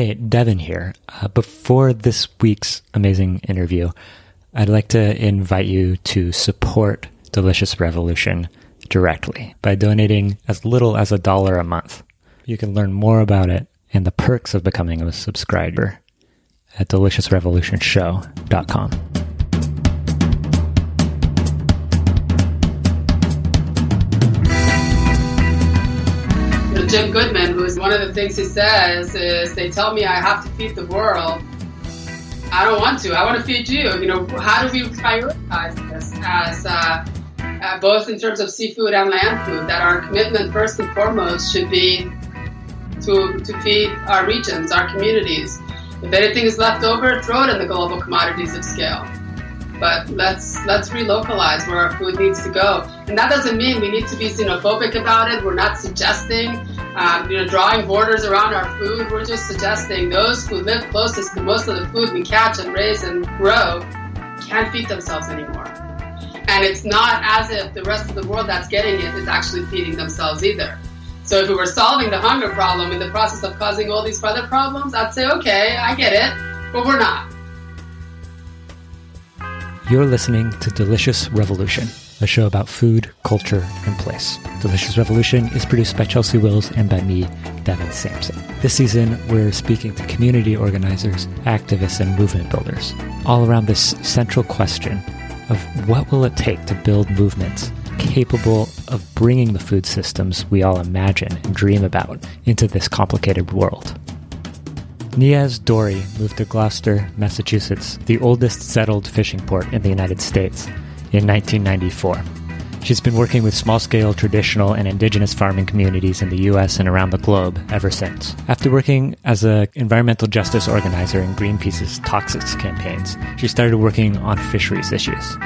Hey, Devin here. Uh, before this week's amazing interview, I'd like to invite you to support Delicious Revolution directly by donating as little as a dollar a month. You can learn more about it and the perks of becoming a subscriber at deliciousrevolutionshow.com. Jim Goodman, one of the things he says is they tell me I have to feed the world. I don't want to. I want to feed you. You know, how do we prioritize this as uh, uh, both in terms of seafood and land food? That our commitment first and foremost should be to to feed our regions, our communities. If anything is left over, throw it in the global commodities of scale but let's let's relocalize where our food needs to go. And that doesn't mean we need to be xenophobic about it. We're not suggesting, um, you know, drawing borders around our food. We're just suggesting those who live closest to most of the food we catch and raise and grow can't feed themselves anymore. And it's not as if the rest of the world that's getting it is actually feeding themselves either. So if we were solving the hunger problem in the process of causing all these other problems, I'd say, okay, I get it, but we're not. You're listening to Delicious Revolution, a show about food, culture, and place. Delicious Revolution is produced by Chelsea Wills and by me, Devin Sampson. This season, we're speaking to community organizers, activists, and movement builders, all around this central question of what will it take to build movements capable of bringing the food systems we all imagine and dream about into this complicated world. Niaz Dorry moved to Gloucester, Massachusetts, the oldest settled fishing port in the United States, in 1994. She's been working with small scale traditional and indigenous farming communities in the US and around the globe ever since. After working as an environmental justice organizer in Greenpeace's toxics campaigns, she started working on fisheries issues.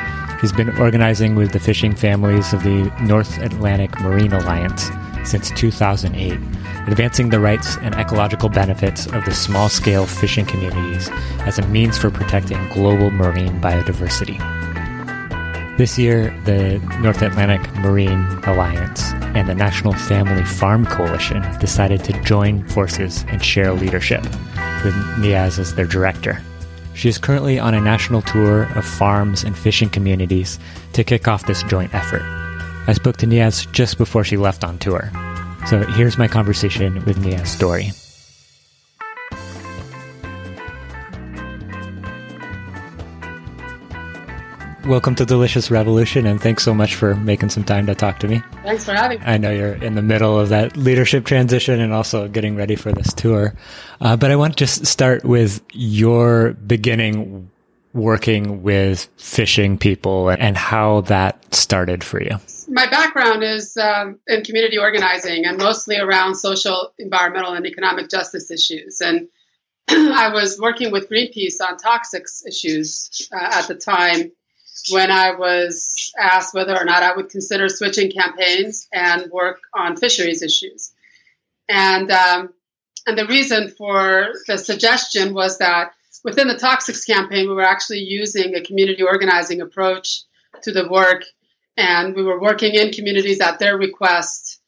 She's been organizing with the fishing families of the North Atlantic Marine Alliance since 2008 advancing the rights and ecological benefits of the small scale fishing communities as a means for protecting global marine biodiversity. This year, the North Atlantic Marine Alliance and the National Family Farm Coalition decided to join forces and share leadership, with Niaz as their director. She is currently on a national tour of farms and fishing communities to kick off this joint effort. I spoke to Niaz just before she left on tour. So here's my conversation with Niaz Dorry. Welcome to Delicious Revolution, and thanks so much for making some time to talk to me. Thanks for having me. I know you're in the middle of that leadership transition and also getting ready for this tour. Uh, but I want to just start with your beginning working with fishing people and how that started for you my background is um, in community organizing and mostly around social, environmental, and economic justice issues. And I was working with Greenpeace on toxics issues uh, at the time when I was asked whether or not I would consider switching campaigns and work on fisheries issues. And um, and the reason for the suggestion was that within the toxics campaign, we were actually using a community organizing approach to the work and we were working in communities at their request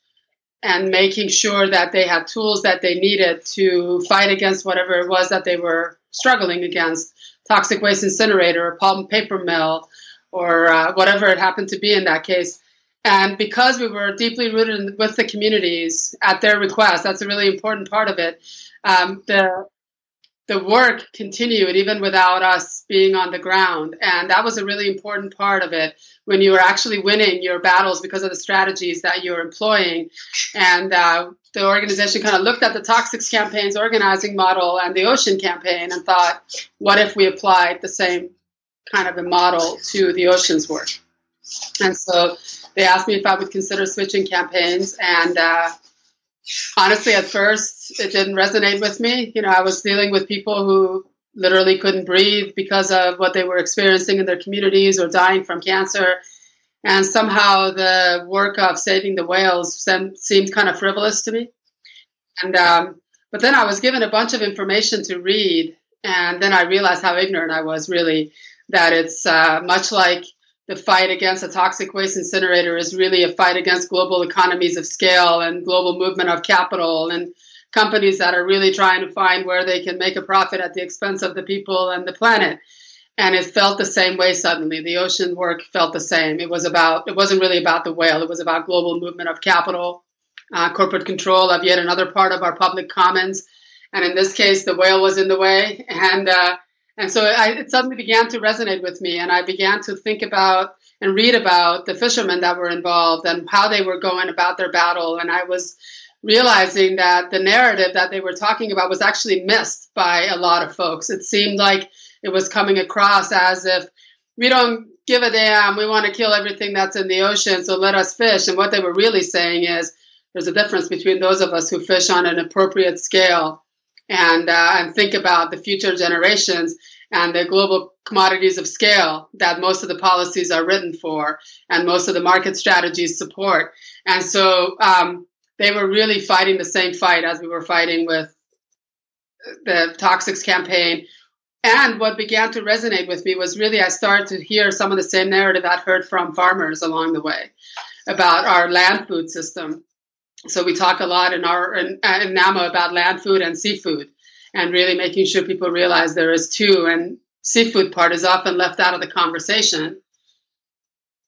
and making sure that they had tools that they needed to fight against whatever it was that they were struggling against. Toxic waste incinerator or and paper mill or uh, whatever it happened to be in that case. And because we were deeply rooted in, with the communities at their request that's a really important part of it um, the the work continued even without us being on the ground. And that was a really important part of it when you are actually winning your battles because of the strategies that you're employing. And uh, the organization kind of looked at the Toxics campaign's organizing model and the Ocean campaign and thought, what if we applied the same kind of a model to the Ocean's work? And so they asked me if I would consider switching campaigns. And uh, honestly, at first, it didn't resonate with me. You know, I was dealing with people who literally couldn't breathe because of what they were experiencing in their communities or dying from cancer. And somehow the work of saving the whales seemed kind of frivolous to me. And um, but then I was given a bunch of information to read, and then I realized how ignorant I was really. That it's uh, much like the fight against a toxic waste incinerator is really a fight against global economies of scale and global movement of capital and companies that are really trying to find where they can make a profit at the expense of the people and the planet. And it felt the same way suddenly. The ocean work felt the same. It was about, it wasn't really about the whale. It was about global movement of capital, uh, corporate control of yet another part of our public commons. And in this case, the whale was in the way. And, uh, and so I, it suddenly began to resonate with me. And I began to think about and read about the fishermen that were involved and how they were going about their battle. And I was realizing that the narrative that they were talking about was actually missed by a lot of folks. It seemed like it was coming across as if we don't give a damn, we want to kill everything that's in the ocean, so let us fish. And what they were really saying is there's a difference between those of us who fish on an appropriate scale and, uh, and think about the future generations and the global commodities of scale that most of the policies are written for and most of the market strategies support. And so um, they were really fighting the same fight as we were fighting with the toxics campaign. And what began to resonate with me was really I started to hear some of the same narrative I'd heard from farmers along the way about our land food system. So we talk a lot in our in, uh, in NAMA about land food and seafood and really making sure people realize there is two. And seafood part is often left out of the conversation,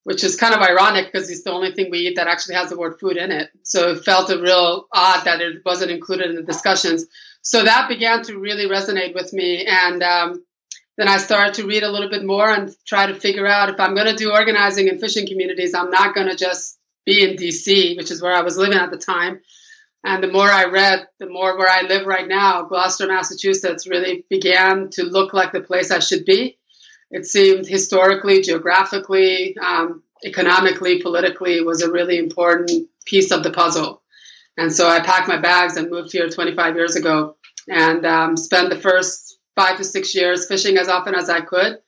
which is kind of ironic because it's the only thing we eat that actually has the word food in it. So it felt a real odd that it wasn't included in the discussions. So that began to really resonate with me. And um, then I started to read a little bit more and try to figure out if I'm going to do organizing in fishing communities, I'm not going to just be in DC, which is where I was living at the time. And the more I read, the more where I live right now, Gloucester, Massachusetts, really began to look like the place I should be. It seemed historically, geographically, um, economically, politically was a really important piece of the puzzle. And so I packed my bags and moved here 25 years ago and um, spent the first five to six years fishing as often as I could.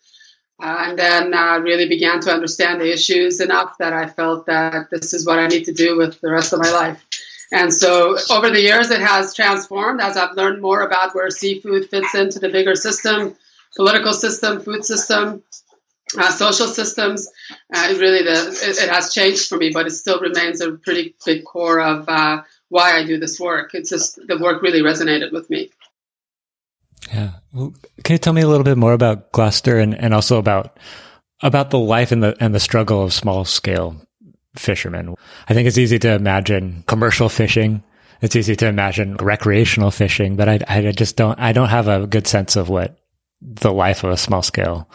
Uh, and then uh, really began to understand the issues enough that I felt that this is what I need to do with the rest of my life. And so over the years, it has transformed as I've learned more about where seafood fits into the bigger system, political system, food system, uh, social systems. Uh, really, the, it, it, has changed for me, but it still remains a pretty big core of uh, why I do this work. It's just the work really resonated with me. Yeah. Well, can you tell me a little bit more about Gloucester and, and also about about the life and the and the struggle of small scale fishermen. I think it's easy to imagine commercial fishing. It's easy to imagine recreational fishing, but I, I just don't, I don't have a good sense of what the life of a small scale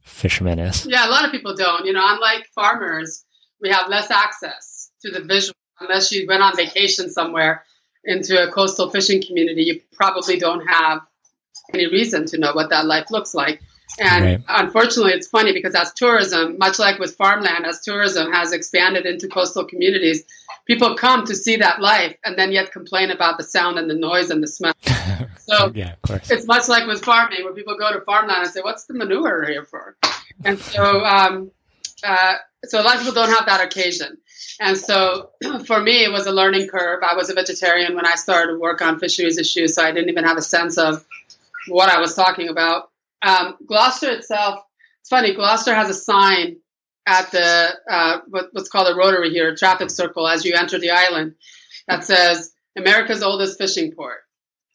fisherman is. Yeah, a lot of people don't. You know, unlike farmers, we have less access to the visual. Unless you went on vacation somewhere into a coastal fishing community, you probably don't have any reason to know what that life looks like. And right. unfortunately, it's funny because as tourism, much like with farmland, as tourism has expanded into coastal communities, people come to see that life and then yet complain about the sound and the noise and the smell. So yeah, it's much like with farming, where people go to farmland and say, "What's the manure here for?" And so, um, uh, so a lot of people don't have that occasion. And so, for me, it was a learning curve. I was a vegetarian when I started to work on fisheries issues, so I didn't even have a sense of what I was talking about. Um, Gloucester itself, it's funny. Gloucester has a sign at the uh, what's called a rotary here, a traffic circle, as you enter the island, that says America's oldest fishing port.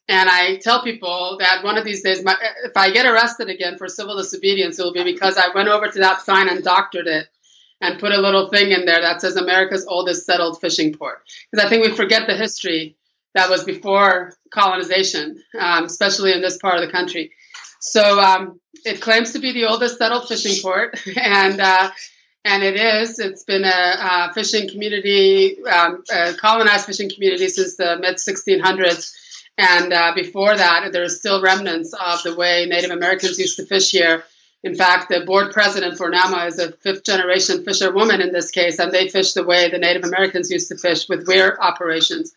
And I tell people that one of these days, my, if I get arrested again for civil disobedience, it will be because I went over to that sign and doctored it and put a little thing in there that says America's oldest settled fishing port. Because I think we forget the history that was before colonization, um, especially in this part of the country. So um, it claims to be the oldest settled fishing port, and uh, and it is. It's been a, a fishing community, um, a colonized fishing community since the mid 1600s. And uh, before that, there are still remnants of the way Native Americans used to fish here. In fact, the board president for NAMA is a fifth generation fisherwoman in this case, and they fish the way the Native Americans used to fish with weir operations.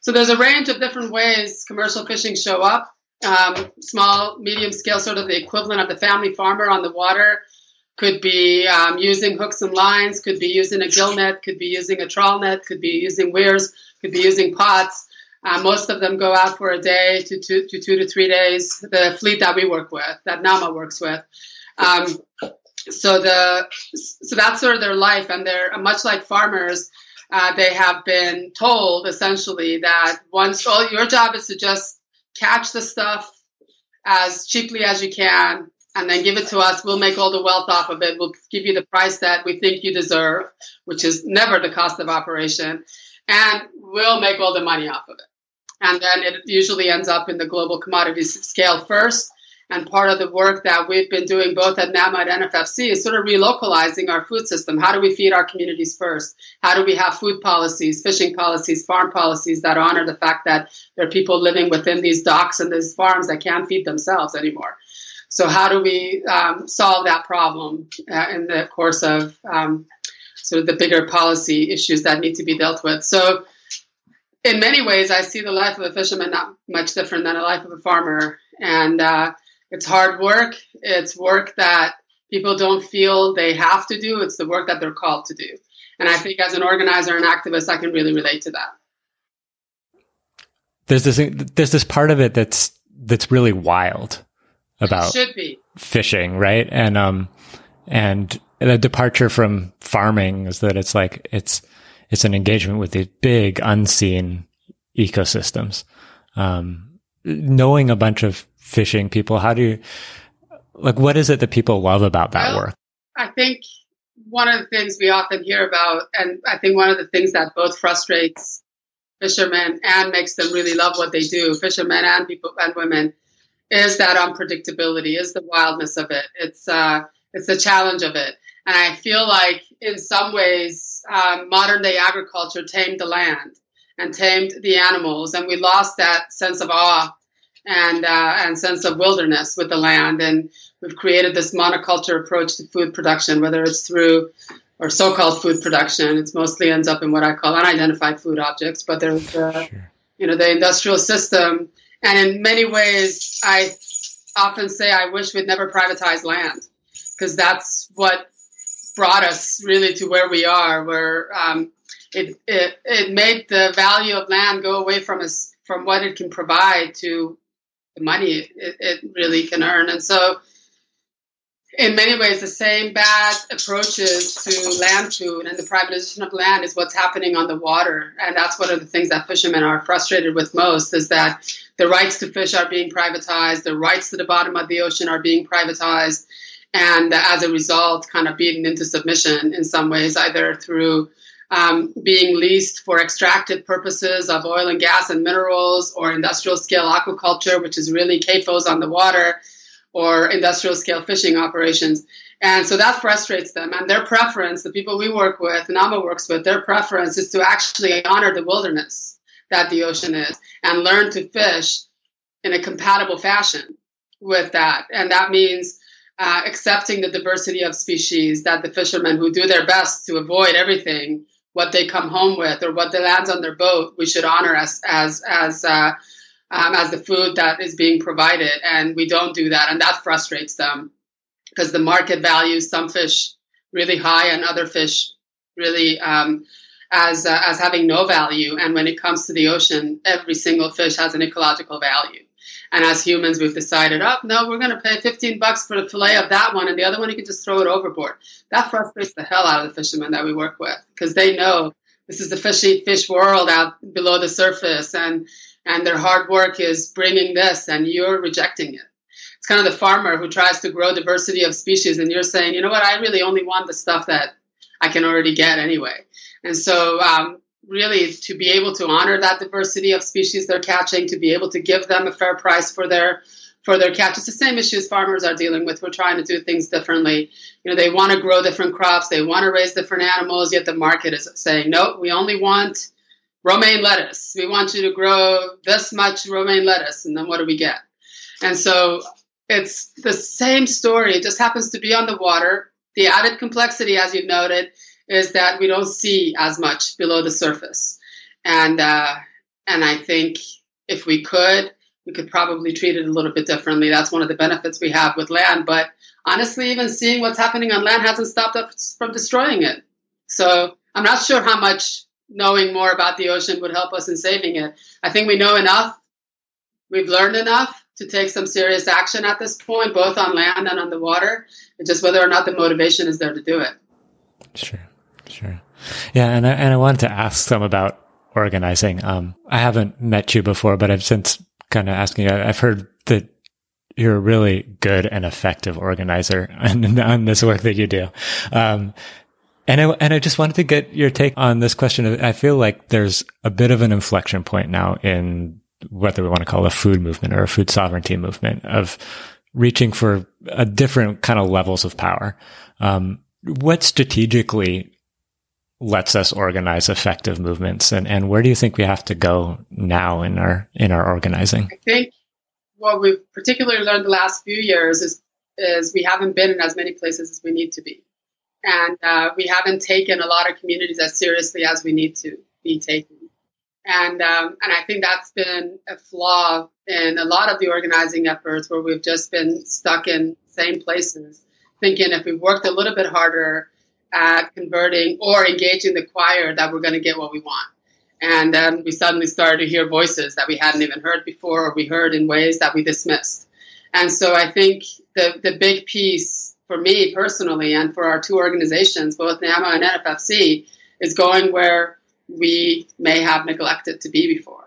So there's a range of different ways commercial fishing show up um, small, medium scale, sort of the equivalent of the family farmer on the water. Could be um, using hooks and lines, could be using a gill net, could be using a trawl net, could be using weirs, could be using pots. Uh, most of them go out for a day to two, to two to three days. The fleet that we work with, that NAMA works with. Um, so the so that's sort of their life, and they're much like farmers. uh, they have been told essentially that once all your job is to just catch the stuff as cheaply as you can and then give it to us. We'll make all the wealth off of it. We'll give you the price that we think you deserve, which is never the cost of operation, and we'll make all the money off of it. And then it usually ends up in the global commodities scale first. And part of the work that we've been doing both at NAMA and NFFC is sort of relocalizing our food system. How do we feed our communities first? How do we have food policies, fishing policies, farm policies that honor the fact that there are people living within these docks and these farms that can't feed themselves anymore? So, how do we um, solve that problem uh, in the course of um, sort of the bigger policy issues that need to be dealt with? So, in many ways, I see the life of a fisherman not much different than a life of a farmer. And uh, it's hard work. It's work that people don't feel they have to do. It's the work that they're called to do. And I think as an organizer and activist, I can really relate to that. There's this there's this part of it that's that's really wild about should be fishing, right? And um and the departure from farming is that it's like it's it's an engagement with these big unseen ecosystems. Um, knowing a bunch of fishing people, how do you like what is it that people love about that well, work? I think one of the things we often hear about, and I think one of the things that both frustrates fishermen and makes them really love what they do, fishermen and people and women, is that unpredictability, is the wildness of it. It's uh, it's the challenge of it, and I feel like in some ways, um, modern day agriculture tamed the land and tamed the animals, and we lost that sense of awe and uh, and sense of wilderness with the land, and we've created this monoculture approach to food production, whether it's through or so-called food production. It mostly ends up in what I call unidentified food objects, but there's uh, sure. you know the industrial system and in many ways, I often say I wish we'd never privatized land because that's what brought us really to where we are, where um, it, it, it made the value of land go away from us, from what it can provide to the money it, it really can earn. And so in many ways, the same bad approaches to land food and the privatization of land is what's happening on the water. And that's one of the things that fishermen are frustrated with most is that the rights to fish are being privatized, the rights to the bottom of the ocean are being privatized, and as a result, kind of beaten into submission in some ways, either through um, being leased for extractive purposes of oil and gas and minerals, or industrial scale aquaculture, which is really CAFOs on the water or industrial scale fishing operations. And so that frustrates them. And their preference, the people we work with, NAMA works with, their preference is to actually honor the wilderness that the ocean is and learn to fish in a compatible fashion with that. And that means uh, accepting the diversity of species that the fishermen who do their best to avoid everything, what they come home with or what lands on their boat, we should honor as, as, as, uh, um, as the food that is being provided. And we don't do that. And that frustrates them because the market values some fish really high and other fish really um, as, uh, as having no value. And when it comes to the ocean, every single fish has an ecological value. And as humans, we've decided, oh, no, we're going to pay 15 bucks for the fillet of that one, and the other one, you can just throw it overboard. That frustrates the hell out of the fishermen that we work with because they know this is the fishy fish world out below the surface, and and their hard work is bringing this and you're rejecting it. It's kind of the farmer who tries to grow diversity of species and you're saying, you know what, I really only want the stuff that I can already get anyway. And so, um, really, to be able to honor that diversity of species they're catching, to be able to give them a fair price for their for their catch. It's the same issues farmers are dealing with. We're trying to do things differently. You know, they want to grow different crops, they want to raise different animals, yet the market is saying, no, we only want romaine lettuce. We want you to grow this much romaine lettuce, and then what do we get? And so it's the same story. It just happens to be on the water. The added complexity, as you've noted, is that we don't see as much below the surface. And uh, and I think if we could, we could probably treat it a little bit differently. That's one of the benefits we have with land. But honestly, even seeing what's happening on land hasn't stopped us from destroying it. So I'm not sure how much knowing more about the ocean would help us in saving it. I think we know enough. We've learned enough to take some serious action at this point, both on land and on the water. It's just whether or not the motivation is there to do it. Sure, sure. Yeah, and I, and I wanted to ask some about organizing. Um, I haven't met you before, but I've since kind of asking you. I've heard that you're a really good and effective organizer on, on this work that you do. Um, and I, and I just wanted to get your take on this question. I feel like there's a bit of an inflection point now in whether we want to call it a food movement or a food sovereignty movement of reaching for a different kind of levels of power. Um, what strategically lets us organize effective movements and, and where do you think we have to go now in our in our organizing? I think what we've particularly learned the last few years is is we haven't been in as many places as we need to be. And uh, we haven't taken a lot of communities as seriously as we need to be taken. And um, and I think that's been a flaw in a lot of the organizing efforts where we've just been stuck in same places, thinking if we worked a little bit harder at converting or engaging the choir that we're going to get what we want. And then we suddenly started to hear voices that we hadn't even heard before or we heard in ways that we dismissed. And so I think the, the big piece for me personally and for our two organizations, both NAMA and NFFC, is going where we may have neglected to be before.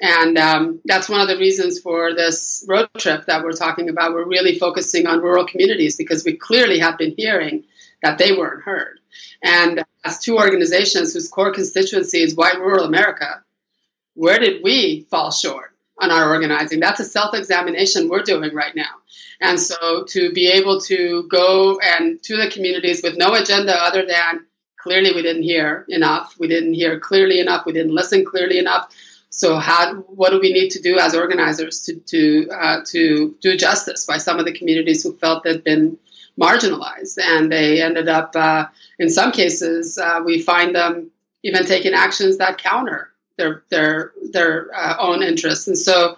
And um, that's one of the reasons for this road trip that we're talking about. We're really focusing on rural communities because we clearly have been hearing that they weren't heard. And as two organizations whose core constituency is white rural America, where did we fall short on our organizing? That's a self examination we're doing right now. And so to be able to go and to the communities with no agenda other than clearly we didn't hear enough, we didn't hear clearly enough, we didn't listen clearly enough. So how what do we need to do as organizers to to uh, to do justice by some of the communities who felt they'd been marginalized, and they ended up, uh, in some cases, uh, we find them even taking actions that counter their their their uh, own interests. And so,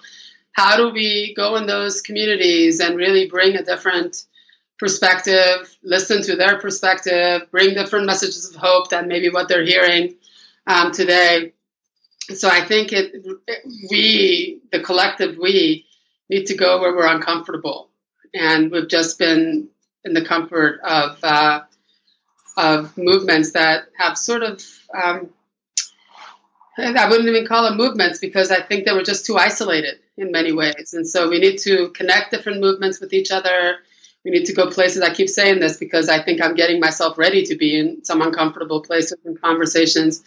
how do we go in those communities and really bring a different perspective, listen to their perspective, bring different messages of hope than maybe what they're hearing um, today? So I think it, it, we, the collective we, need to go where we're uncomfortable, and we've just been in the comfort of uh, of movements that have sort of um, I wouldn't even call them movements because I think they were just too isolated in many ways. And so we need to connect different movements with each other. We need to go places. I keep saying this because I think I'm getting myself ready to be in some uncomfortable places and conversations,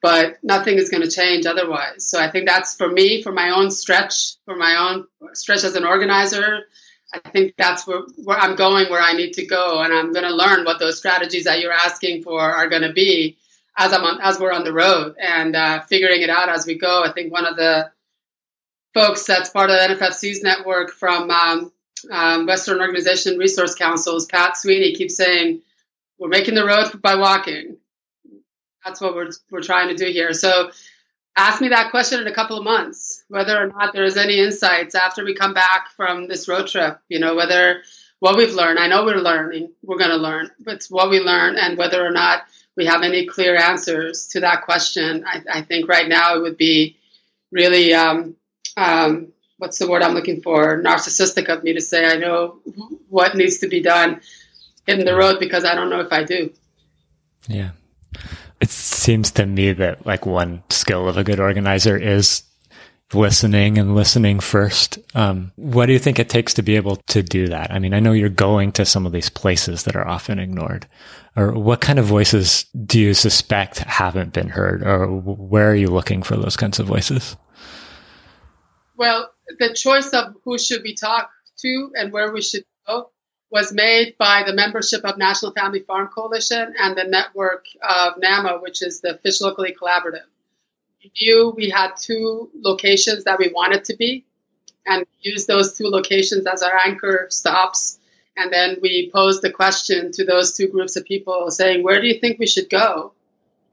but nothing is going to change otherwise. So I think that's for me, for my own stretch, for my own stretch as an organizer, I think that's where, where I'm going, where I need to go, and I'm going to learn what those strategies that you're asking for are going to be as I'm on, as we're on the road and uh, figuring it out as we go. I think one of the folks that's part of the NFFC's network from um, um, Western Organization Resource Councils, Pat Sweeney, keeps saying we're making the road by walking. That's what we're we're trying to do here. So ask me that question in a couple of months, whether or not there is any insights after we come back from this road trip, you know, whether what we've learned, I know we're learning, we're going to learn, but it's what we learn and whether or not we have any clear answers to that question. I, I think right now it would be really, um, um, what's the word I'm looking for? Narcissistic of me to say I know what needs to be done in the road because I don't know if I do. Yeah, it seems to me that like one skill of a good organizer is listening and listening first. Um, what do you think it takes to be able to do that? I mean, I know you're going to some of these places that are often ignored. Or what kind of voices do you suspect haven't been heard? Or where are you looking for those kinds of voices? Well, the choice of who should we talk to and where we should go was made by the membership of National Family Farm Coalition and the network of NAMA, which is the Fish Locally Collaborative. Knew we had two locations that we wanted to be, and used those two locations as our anchor stops. And then we posed the question to those two groups of people saying, Where do you think we should go?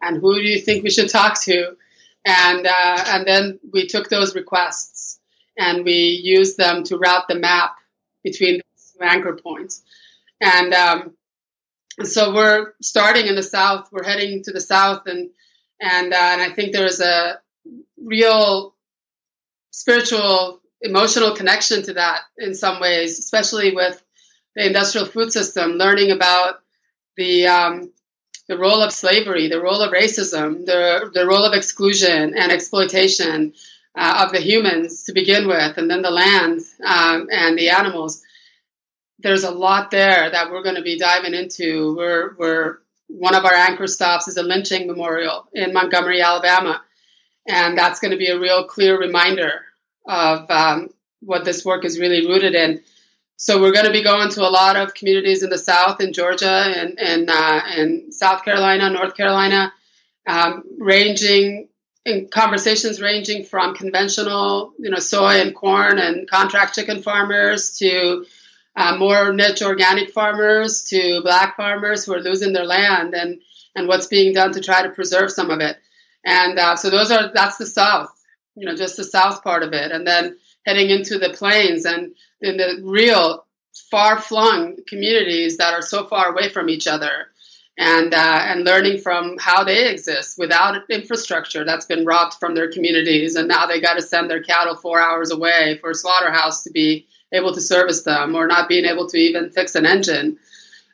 And who do you think we should talk to? And, uh, and then we took those requests and we used them to route the map between the anchor points. And um, so we're starting in the south. We're heading to the south, and and uh, and I think there's a real spiritual, emotional connection to that in some ways, especially with the industrial food system. Learning about the um, the role of slavery, the role of racism, the, the role of exclusion and exploitation uh, of the humans to begin with, and then the land um, and the animals. There's a lot there that we're going to be diving into. We're, we're one of our anchor stops is a lynching memorial in Montgomery, Alabama, and that's going to be a real clear reminder of um, what this work is really rooted in. So we're going to be going to a lot of communities in the South, in Georgia, and uh, and South Carolina, North Carolina, um, ranging in conversations ranging from conventional, you know, soy and corn and contract chicken farmers to uh, more niche organic farmers to black farmers who are losing their land and and what's being done to try to preserve some of it. And uh, so those are that's the South, you know, just the South part of it, and then heading into the plains and in the real far flung communities that are so far away from each other and uh, and learning from how they exist without infrastructure that's been robbed from their communities and now they got to send their cattle four hours away for a slaughterhouse to be able to service them or not being able to even fix an engine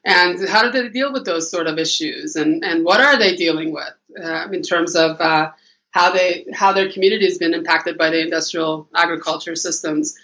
and how do they deal with those sort of issues and and what are they dealing with uh, in terms of uh, how they how their community has been impacted by the industrial agriculture systems.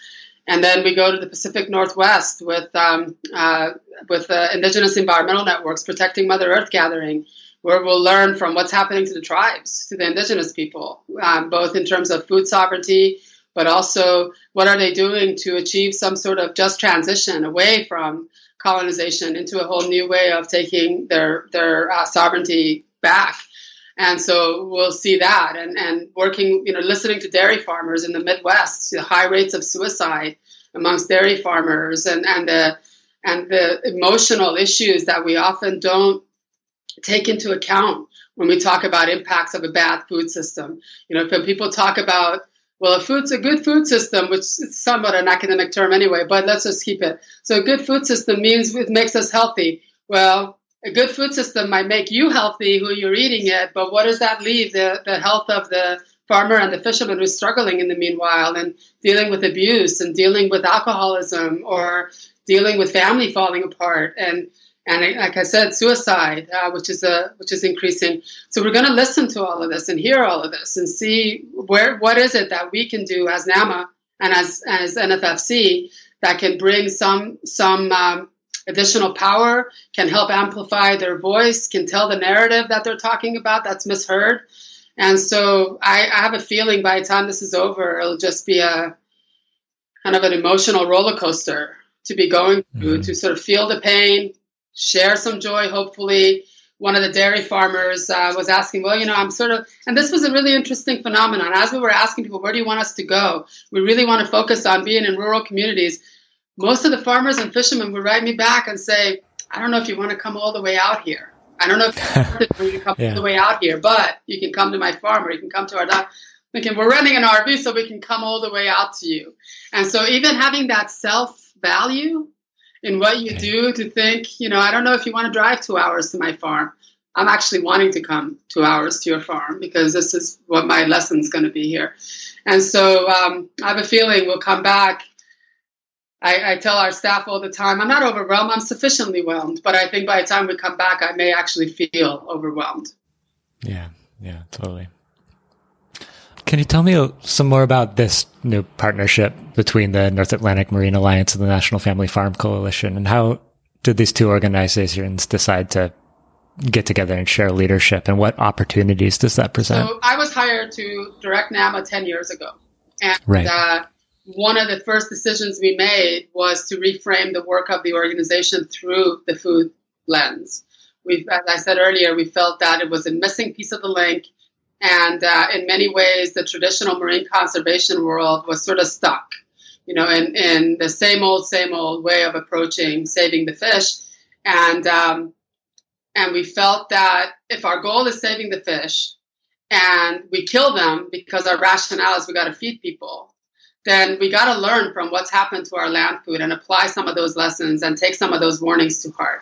And then we go to the Pacific Northwest with um, uh, with uh, Indigenous Environmental Networks protecting Mother Earth Gathering, where we'll learn from what's happening to the tribes, to the Indigenous people, um, both in terms of food sovereignty, but also what are they doing to achieve some sort of just transition away from colonization into a whole new way of taking their their uh, sovereignty back. And so we'll see that and, and working, you know, listening to dairy farmers in the Midwest, the high rates of suicide amongst dairy farmers and, and the and the emotional issues that we often don't take into account when we talk about impacts of a bad food system. You know, when people talk about well, a food's a good food system, which is somewhat an academic term anyway, but let's just keep it. So a good food system means it makes us healthy. Well, a good food system might make you healthy who you're eating it, but what does that leave the, the health of the farmer and the fisherman who's struggling in the meanwhile and dealing with abuse and dealing with alcoholism or dealing with family falling apart and and like I said, suicide, uh, which is a which is increasing. So we're going to listen to all of this and hear all of this and see where what is it that we can do as NAMA and as as NFFC that can bring some some um, additional power, can help amplify their voice, can tell the narrative that they're talking about that's misheard. And so I, I have a feeling by the time this is over, it'll just be a kind of an emotional roller coaster to be going through, mm-hmm. to sort of feel the pain, share some joy, hopefully. One of the dairy farmers uh, was asking, well, you know, I'm sort of, and this was a really interesting phenomenon. As we were asking people, where do you want us to go? We really want to focus on being in rural communities most of the farmers and fishermen would write me back and say, I don't know if you want to come all the way out here. I don't know if you to come yeah. all the way out here, but you can come to my farm or you can come to our dock. Thinking we're renting an RV so we can come all the way out to you. And so even having that self value in what you do to think, you know, I don't know if you want to drive two hours to my farm. I'm actually wanting to come two hours to your farm because this is what my lesson's going to be here. And so um, I have a feeling we'll come back I, I, tell our staff all the time, I'm not overwhelmed, I'm sufficiently whelmed. But I think by the time we come back, I may actually feel overwhelmed. Yeah, yeah, totally. Can you tell me some more about this new partnership between the North Atlantic Marine Alliance and the National Family Farm Coalition? And how did these two organizations decide to get together and share leadership? And what opportunities does that present? So I was hired to direct NAMA 10 years ago. And right. uh, one of the first decisions we made was to reframe the work of the organization through the food lens. we as I said earlier, we felt that it was a missing piece of the link, and uh, in many ways, the traditional marine conservation world was sort of stuck, you know, in, in the same old, same old way of approaching saving the fish, and um, and we felt that if our goal is saving the fish, and we kill them because our rationale is we got to feed people then we got to learn from what's happened to our land food and apply some of those lessons and take some of those warnings to heart.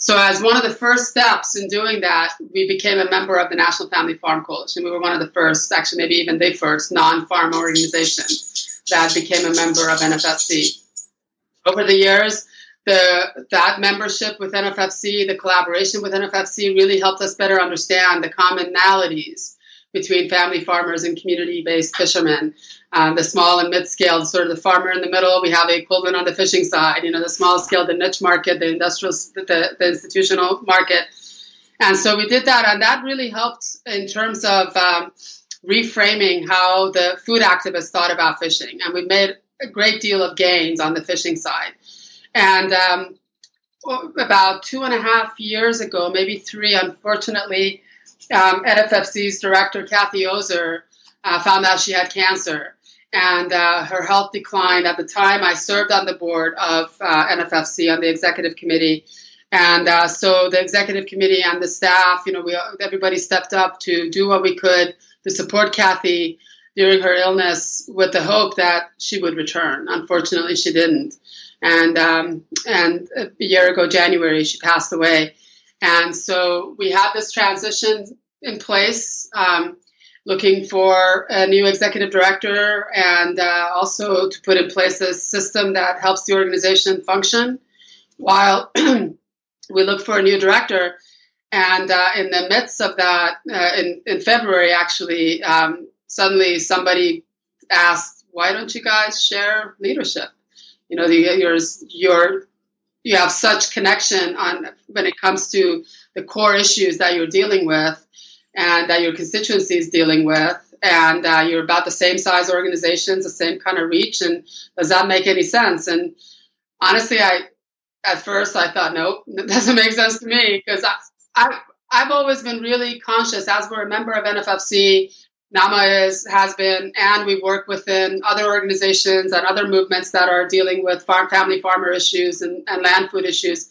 So, as one of the first steps in doing that, we became a member of the National Family Farm Coalition. We were one of the first, actually, maybe even the first non farm organization that became a member of NFFC. Over the years, the that membership with NFFC, the collaboration with NFFC really helped us better understand the commonalities between family farmers and community-based fishermen. Um, the small and mid-scale, sort of the farmer in the middle. We have a equivalent on the fishing side. You know, the small scale, the niche market, the industrial, the, the institutional market. And so we did that, and that really helped in terms of um, reframing how the food activists thought about fishing. And we made a great deal of gains on the fishing side. And um, about two and a half years ago, maybe three, unfortunately, um, NFFC's director, Kathy Ozer, uh, found out she had cancer. And uh, her health declined. At the time, I served on the board of uh, NFFC on the executive committee. And uh, so the executive committee and the staff, you know, we everybody stepped up to do what we could to support Kathy during her illness with the hope that she would return. Unfortunately, she didn't. And um, and a year ago, January, she passed away. And so we had this transition in place, um, looking for a new executive director and uh, also to put in place a system that helps the organization function while we look for a new director. And uh, in the midst of that, uh, in, in February, actually, um, suddenly somebody asked, why don't you guys share leadership? You know, the, your, your, you have such connection on when it comes to the core issues that you're dealing with and that your constituency is dealing with. And uh, you're about the same size organizations, the same kind of reach. And does that make any sense? And honestly, I, at first I thought, nope, that doesn't make sense to me because I, I, I've always been really conscious as we're a member of NFFC NAMA is, has been, and we work within other organizations and other movements that are dealing with farm family farmer issues and, and land food issues.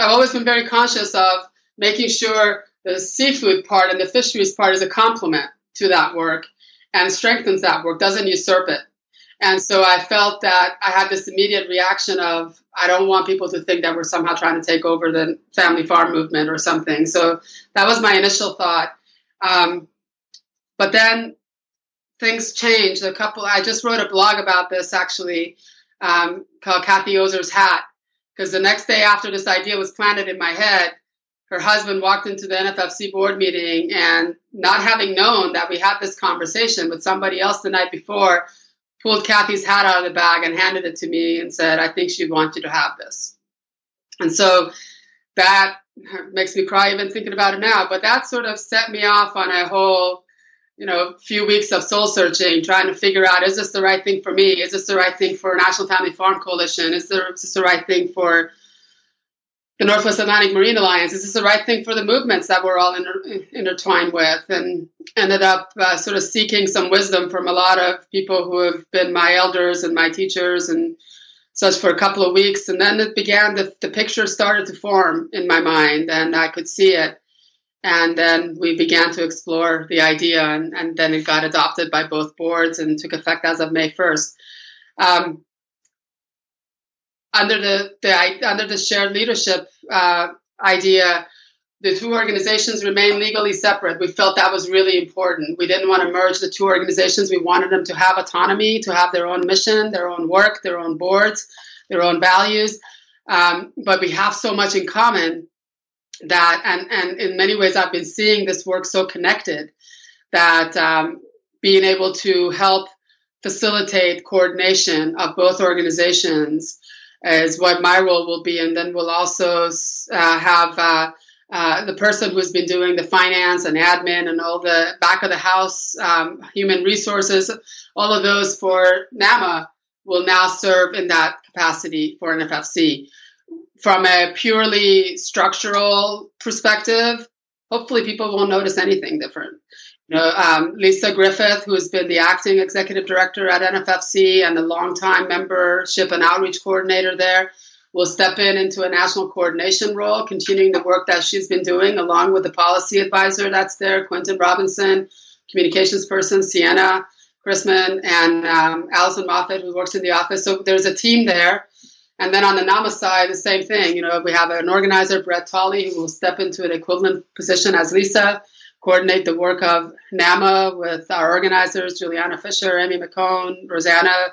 I've always been very conscious of making sure the seafood part and the fisheries part is a complement to that work and strengthens that work, doesn't usurp it. And so I felt that I had this immediate reaction of I don't want people to think that we're somehow trying to take over the family farm movement or something. So that was my initial thought. Um, but then things changed. A couple, I just wrote a blog about this actually um, called Kathy Ozer's Hat. Because the next day after this idea was planted in my head, her husband walked into the NFFC board meeting and not having known that we had this conversation with somebody else the night before, pulled Kathy's hat out of the bag and handed it to me and said, I think she'd want you to have this. And so that makes me cry even thinking about it now. But that sort of set me off on a whole you know, a few weeks of soul searching, trying to figure out is this the right thing for me? Is this the right thing for National Family Farm Coalition? Is this the right thing for the Northwest Atlantic Marine Alliance? Is this the right thing for the movements that we're all inter- intertwined with? And ended up uh, sort of seeking some wisdom from a lot of people who have been my elders and my teachers and such for a couple of weeks. And then it began, the, the picture started to form in my mind and I could see it. And then we began to explore the idea, and, and, then it got adopted by both boards and took effect as of May 1st. Um, under the, the, under the shared leadership uh, idea, the two organizations remain legally separate. We felt that was really important. We didn't want to merge the two organizations. We wanted them to have autonomy, to have their own mission, their own work, their own boards, their own values. Um, but we have so much in common that and and in many ways I've been seeing this work so connected that um, being able to help facilitate coordination of both organizations is what my role will be, and then we'll also uh, have. Uh, uh, the person who's been doing the finance and admin and all the back of the house um, human resources, all of those for NAMA will now serve in that capacity for NFFC from a purely structural perspective, hopefully people won't notice anything different. You know, um, Lisa Griffith, who has been the acting executive director at NFFC and a longtime membership and outreach coordinator there, will step in into a national coordination role, continuing the work that she's been doing, along with the policy advisor that's there, Quentin Robinson, communications person, Siena Chrisman, and um, Allison Moffat, who works in the office. So there's a team there and then on the NAMA side, the same thing. You know, we have an organizer, Brett Tolley, who will step into an equivalent position as Lisa, coordinate the work of NAMA with our organizers, Juliana Fisher, Amy McCone, Rosanna,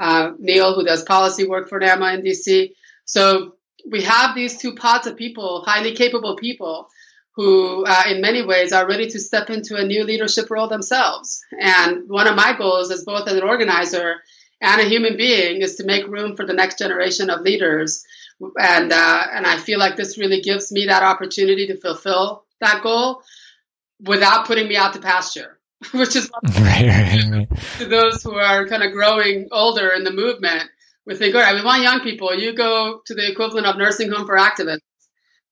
uh, Neil, who does policy work for NAMA in DC. So we have these two pots of people, highly capable people, who, uh, in many ways, are ready to step into a new leadership role themselves. And one of my goals, as both an organizer and a human being, is to make room for the next generation of leaders. And uh, and I feel like this really gives me that opportunity to fulfill that goal without putting me out to pasture, which is right, right, right. to those who are kind of growing older in the movement. We think, all right, we want young people. You go to the equivalent of nursing home for activists.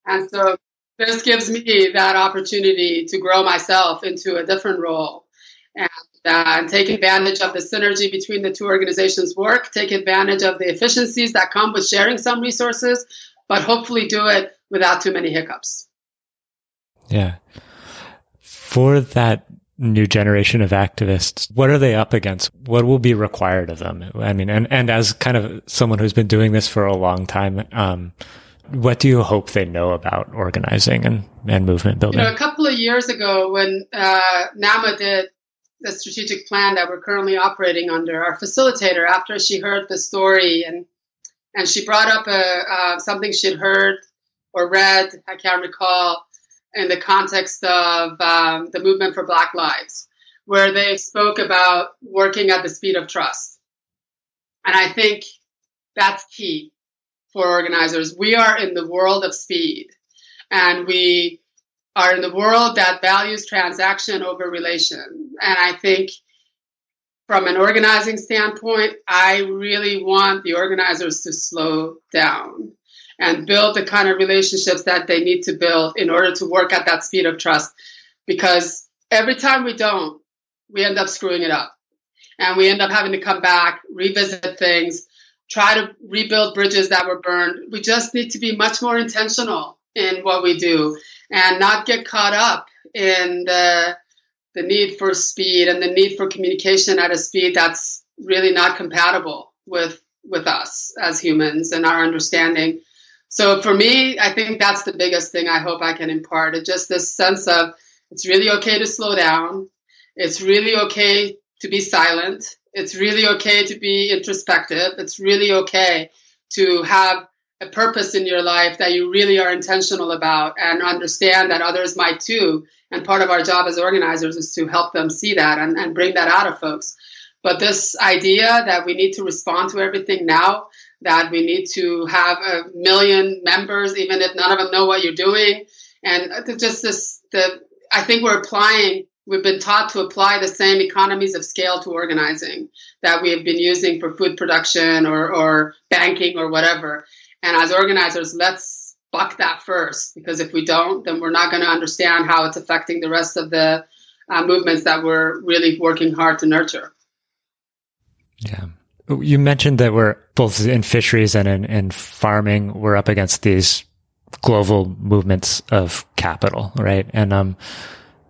And so this gives me that opportunity to grow myself into a different role and uh, take advantage of the synergy between the two organizations' work, take advantage of the efficiencies that come with sharing some resources, but hopefully do it without too many hiccups. Yeah. For that new generation of activists, what are they up against? What will be required of them? I mean, and, and as kind of someone who's been doing this for a long time, um, what do you hope they know about organizing and, and movement building? You know, a couple of years ago, when uh, NAMA did the strategic plan that we're currently operating under, our facilitator, after she heard the story and and she brought up a uh, something she'd heard or read, I can't recall, in the context of um, the movement for Black Lives, where they spoke about working at the speed of trust, and I think that's key for organizers. We are in the world of speed, and we are in the world that values transaction over relation. And I think from an organizing standpoint, I really want the organizers to slow down and build the kind of relationships that they need to build in order to work at that speed of trust. Because every time we don't, we end up screwing it up. And we end up having to come back, revisit things, try to rebuild bridges that were burned. We just need to be much more intentional in what we do and not get caught up in the the need for speed and the need for communication at a speed that's really not compatible with with us as humans and our understanding. So for me, I think that's the biggest thing I hope I can impart. It's just this sense of it's really okay to slow down. It's really okay to be silent. It's really okay to be introspective. It's really okay to have a purpose in your life that you really are intentional about and understand that others might too. And part of our job as organizers is to help them see that and, and bring that out of folks. But this idea that we need to respond to everything now, that we need to have a million members, even if none of them know what you're doing, and just this, the I think we're applying we've been taught to apply the same economies of scale to organizing that we have been using for food production or, or banking or whatever. And as organizers, let's buck that first, because if we don't, then we're not going to understand how it's affecting the rest of the uh, movements that we're really working hard to nurture. Yeah. You mentioned that we're both in fisheries and in, in farming, we're up against these global movements of capital, right? And um,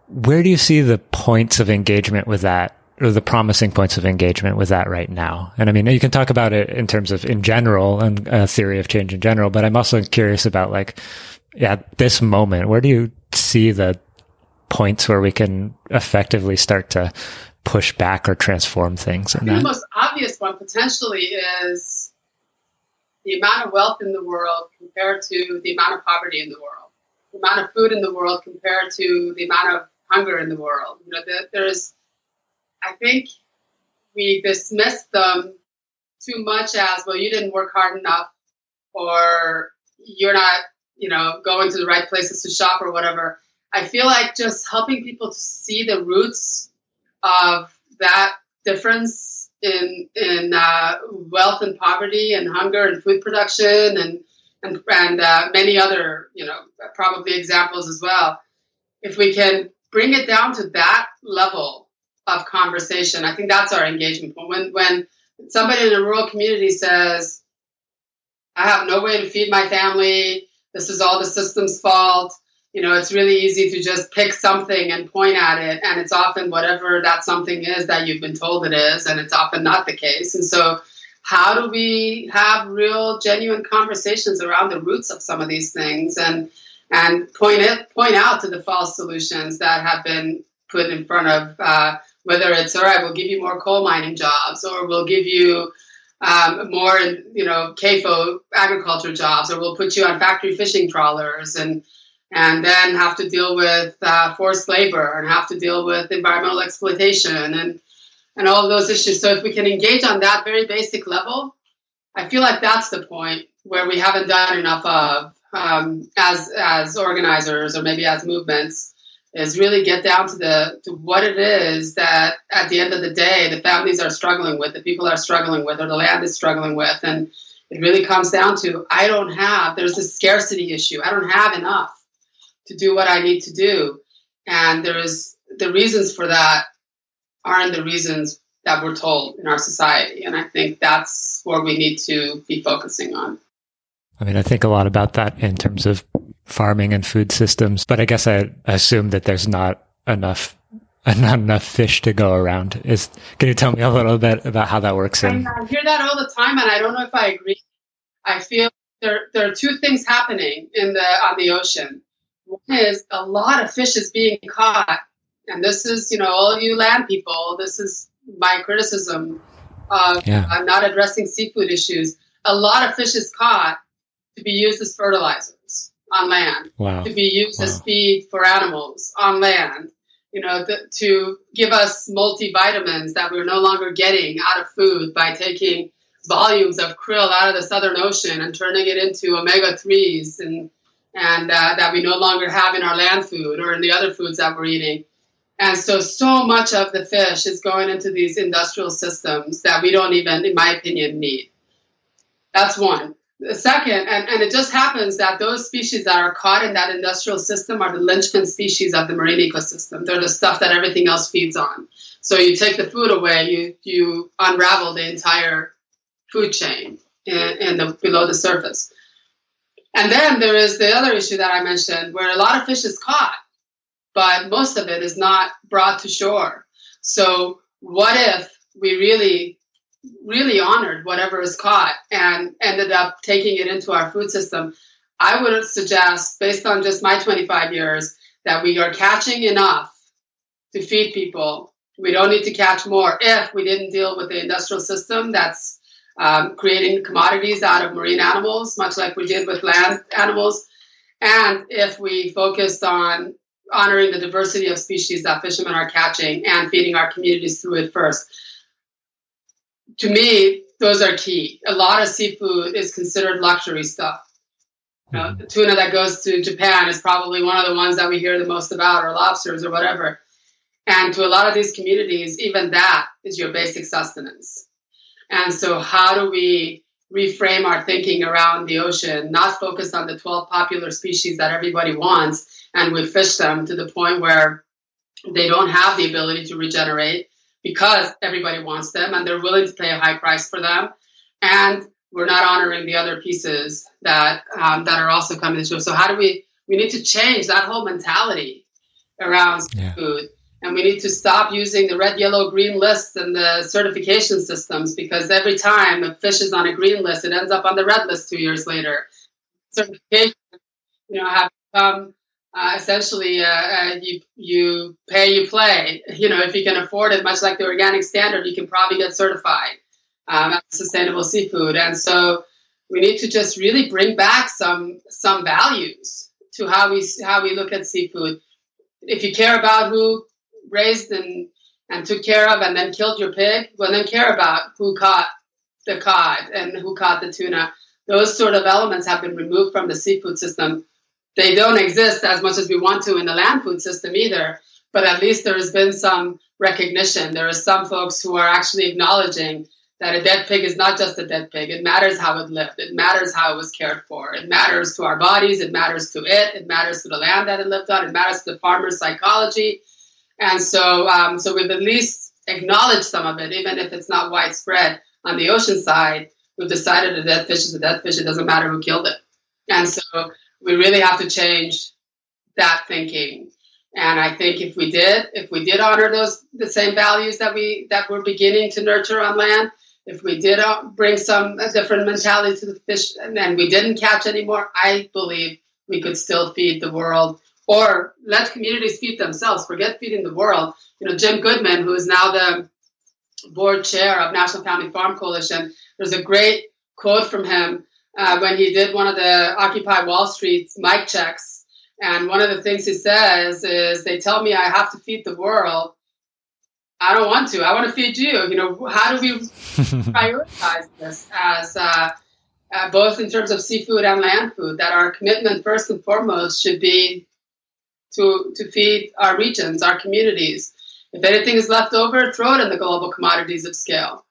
where do you see the points of engagement with that or the promising points of engagement with that right now? And I mean, you can talk about it in terms of in general and a theory of change in general, but I'm also curious about like, yeah, this moment, where do you see the points where we can effectively start to push back or transform things? That? The most obvious one potentially is the amount of wealth in the world compared to the amount of poverty in the world, the amount of food in the world compared to the amount of hunger in the world. You know, there's, I think we dismiss them too much as, well, you didn't work hard enough, or you're not, you know, going to the right places to shop or whatever. I feel like just helping people to see the roots of that difference in in uh, wealth and poverty and hunger and food production and and, and uh, many other you know probably examples as well. If we can bring it down to that level of conversation. I think that's our engagement point. When when somebody in a rural community says, "I have no way to feed my family. This is all the system's fault." You know, it's really easy to just pick something and point at it, and it's often whatever that something is that you've been told it is, and it's often not the case. And so, how do we have real, genuine conversations around the roots of some of these things? And and point it point out to the false solutions that have been put in front of uh, whether it's all right we'll give you more coal mining jobs or we'll give you um, more, you know, CAFO agriculture jobs, or we'll put you on factory fishing trawlers and and then have to deal with uh, forced labor and have to deal with environmental exploitation and and all of those issues. So if we can engage on that very basic level, I feel like that's the point where we haven't done enough of um, as as organizers or maybe as movements is really get down to the to what it is that at the end of the day the families are struggling with, the people are struggling with, or the land is struggling with, and it really comes down to I don't have. There's a scarcity issue. I don't have enough to do what I need to do, and there is the reasons for that aren't the reasons that we're told in our society, and I think that's where we need to be focusing on. I mean, I think a lot about that in terms of farming and food systems, but I guess I assume that there's not enough not enough fish to go around. Is can you tell me a little bit about how that works? In- I hear that all the time, and I don't know if I agree. I feel there there are two things happening in the on the ocean. One is a lot of fish is being caught, and this is you know all you land people. This is my criticism. Of, yeah. I'm not addressing seafood issues. A lot of fish is caught to be used as fertilizers on land, wow. to be used wow. as feed for animals on land, you know, the, to give us multivitamins that we're no longer getting out of food by taking volumes of krill out of the Southern Ocean and turning it into omega 3s and, and uh, that we no longer have in our land food or in the other foods that we're eating. And so, so much of the fish is going into these industrial systems that we don't even, in my opinion, need. That's one. Second, and, and it just happens that those species that are caught in that industrial system are the linchpin species of the marine ecosystem. They're the stuff that everything else feeds on. So you take the food away, you you unravel the entire food chain and, in the below the surface. And then there is the other issue that I mentioned, where a lot of fish is caught, but most of it is not brought to shore. So what if we really really honored whatever is caught and ended up taking it into our food system. I would suggest, based on just my 25 years, that we are catching enough to feed people. We don't need to catch more if we didn't deal with the industrial system that's um, creating commodities out of marine animals, much like we did with land animals. And if we focused on honoring the diversity of species that fishermen are catching and feeding our communities through it first to me, those are key. A lot of seafood is considered luxury stuff. You know, the tuna that goes to Japan is probably one of the ones that we hear the most about, or lobsters, or whatever. And to a lot of these communities, even that is your basic sustenance. And so, how do we reframe our thinking around the ocean, not focus on the 12 popular species that everybody wants, and we fish them to the point where they don't have the ability to regenerate because everybody wants them and they're willing to pay a high price for them. And we're not honoring the other pieces that um, that are also coming to us. So how do we? We need to change that whole mentality around yeah. food, and we need to stop using the red, yellow, green lists and the certification systems because every time a fish is on a green list, it ends up on the red list two years later. Certification, you know, have become uh, essentially uh, uh, you you pay you play. You know if you can afford it much like the organic standard you can probably get certified um, as sustainable seafood. And so we need to just really bring back some some values to how we how we look at seafood. If you care about who raised and and took care of and then killed your pig well then care about who caught the cod and who caught the tuna. Those sort of elements have been removed from the seafood system they don't exist as much as we want to in the land food system either. But at least there has been some recognition. There are some folks who are actually acknowledging that a dead pig is not just a dead pig. It matters how it lived. It matters how it was cared for. It matters to our bodies. It matters to it. It matters to the land that it lived on. It matters to the farmer's psychology. And so, um, so we've at least acknowledged some of it, even if it's not widespread. On the ocean side, we've decided a dead fish is a dead fish. It doesn't matter who killed it. And so we really have to change that thinking. And I think if we did, if we did honor those the same values that we that we're beginning to nurture on land, if we did uh, bring some different mentality to the fish, and then we didn't catch anymore, I believe we could still feed the world or let communities feed themselves. Forget feeding the world. You know, Jim Goodman, who is now the board chair of National Family Farm Coalition, There's a great quote from him uh, when he did one of the Occupy Wall Street mic checks. And one of the things he says is, they tell me I have to feed the world. I don't want to. I want to feed you. You know, how do we prioritize this as uh, uh, both in terms of seafood and land food? That our commitment, first and foremost, should be to to feed our regions, our communities. If anything is left over, throw it in the global commodities of scale.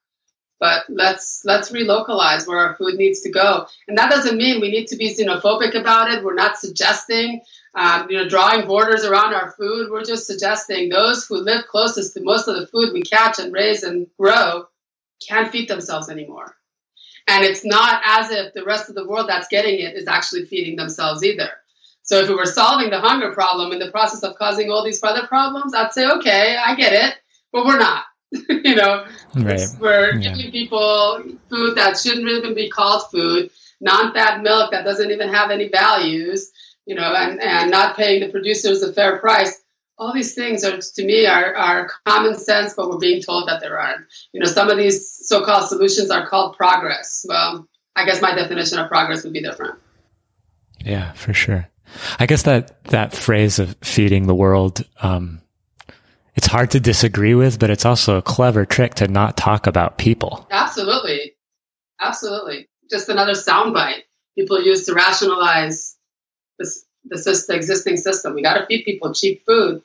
But let's let's relocalize where our food needs to go, and that doesn't mean we need to be xenophobic about it. We're not suggesting, um, you know, drawing borders around our food. We're just suggesting those who live closest to most of the food we catch and raise and grow can't feed themselves anymore. And it's not as if the rest of the world that's getting it is actually feeding themselves either. So if we were solving the hunger problem in the process of causing all these other problems, I'd say, okay, I get it, but we're not. you know, right. we're yeah. giving people food that shouldn't even be called food, non-fat milk that doesn't even have any values, you know, and, and not paying the producers a fair price. All these things are, to me, are, are common sense, but we're being told that there aren't. You know, some of these so-called solutions are called progress. Well, I guess my definition of progress would be different. Yeah, for sure. I guess that that phrase of feeding the world um, it's hard to disagree with, but it's also a clever trick to not talk about people. Absolutely. Absolutely. Just another soundbite people use to rationalize this, this the existing system. We got to feed people cheap food.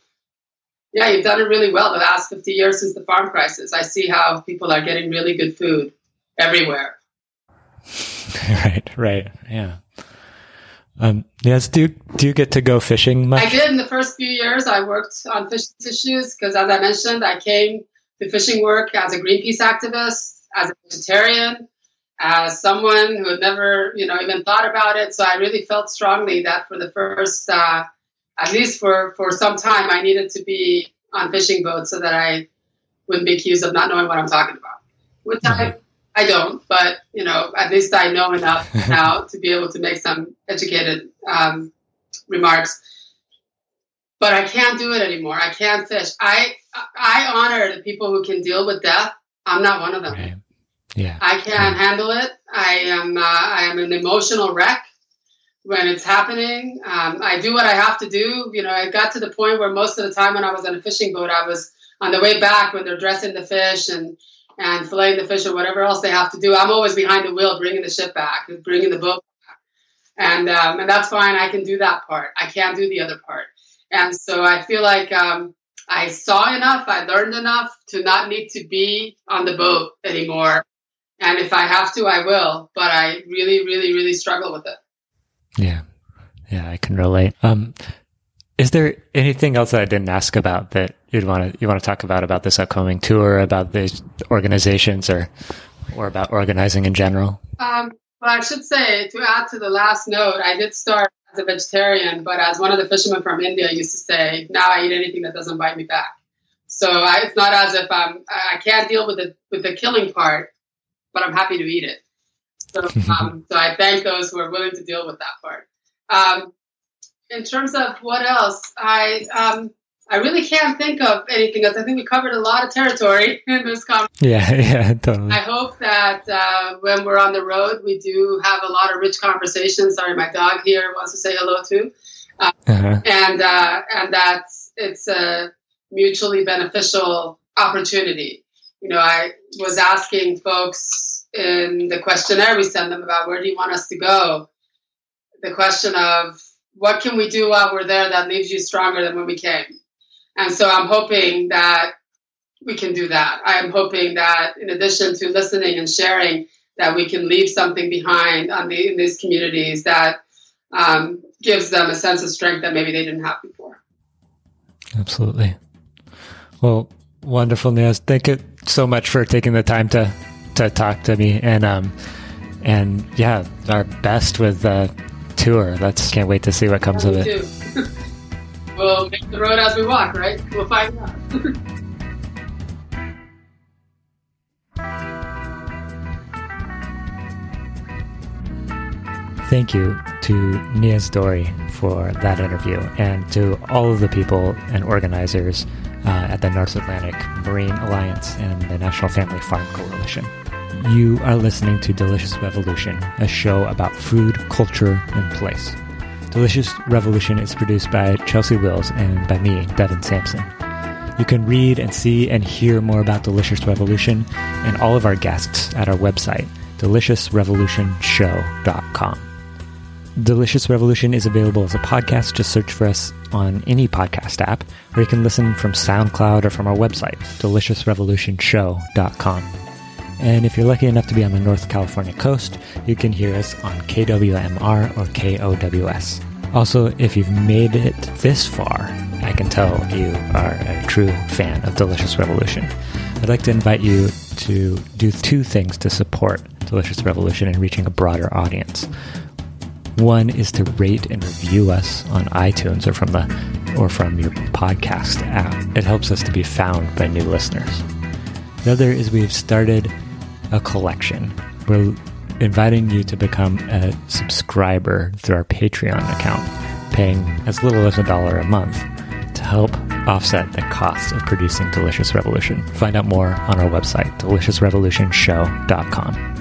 Yeah, you've done it really well the last 50 years since the farm crisis. I see how people are getting really good food everywhere. right, right. Yeah. Um, yes, do you, do you get to go fishing much? I did in the first few years. I worked on fishing issues because, as I mentioned, I came to fishing work as a Greenpeace activist, as a vegetarian, as someone who had never, you know, even thought about it. So I really felt strongly that for the first, uh, at least for for some time, I needed to be on fishing boats so that I wouldn't be accused of not knowing what I'm talking about. Which mm-hmm. I I don't, but you know, at least I know enough now to be able to make some educated um, remarks. But I can't do it anymore. I can't fish. I I honor the people who can deal with death. I'm not one of them. Right. Yeah, I can't yeah. handle it. I am uh, I am an emotional wreck when it's happening. Um, I do what I have to do. You know, I got to the point where most of the time when I was on a fishing boat, I was on the way back when they're dressing the fish and and filleting the fish or whatever else they have to do. I'm always behind the wheel, bringing the ship back, bringing the boat back. And, um, and that's fine. I can do that part. I can't do the other part. And so I feel like um, I saw enough, I learned enough to not need to be on the boat anymore. And if I have to, I will. But I really, really, really struggle with it. Yeah. Yeah, I can relate. Um, is there anything else that I didn't ask about that you'd want to you want to talk about about this upcoming tour, about these organizations, or or about organizing in general? Um, well, I should say to add to the last note, I did start as a vegetarian, but as one of the fishermen from India used to say, now I eat anything that doesn't bite me back. So I, it's not as if I'm I can't deal with the with the killing part, but I'm happy to eat it. So, um, so I thank those who are willing to deal with that part. Um, in terms of what else, I um, I really can't think of anything else. I think we covered a lot of territory in this conversation. Yeah, yeah, totally. I hope that uh, when we're on the road, we do have a lot of rich conversations. Sorry, my dog here wants to say hello too, uh, uh-huh. and uh, and that it's a mutually beneficial opportunity. You know, I was asking folks in the questionnaire we send them about where do you want us to go. The question of what can we do while we're there that leaves you stronger than when we came? And so I'm hoping that we can do that. I am hoping that in addition to listening and sharing, that we can leave something behind the, in these communities that um, gives them a sense of strength that maybe they didn't have before. Absolutely. Well, wonderful, Niaz. Thank you so much for taking the time to to talk to me and um and yeah, our best with the tour. That's can't wait to see what comes of it. we'll make the road as we walk, right? We'll find out. Thank you to Niaz Dorry for that interview and to all of the people and organizers uh, at the North Atlantic Marine Alliance and the National Family Farm Coalition. You are listening to Delicious Revolution, a show about food, culture, and place. Delicious Revolution is produced by Chelsea Wills and by me, Devin Sampson. You can read and see and hear more about Delicious Revolution and all of our guests at our website, deliciousrevolutionshow.com. Delicious Revolution is available as a podcast. Just search for us on any podcast app, or you can listen from SoundCloud or from our website, deliciousrevolutionshow.com. And if you're lucky enough to be on the North California coast, you can hear us on KWMR or KOWS. Also, if you've made it this far, I can tell you are a true fan of Delicious Revolution. I'd like to invite you to do two things to support Delicious Revolution and reaching a broader audience. One is to rate and review us on iTunes or from the or from your podcast app. It helps us to be found by new listeners. The other is we've started a collection. We're inviting you to become a subscriber through our Patreon account, paying as little as a dollar a month to help offset the costs of producing Delicious Revolution. Find out more on our website, deliciousrevolutionshow.com.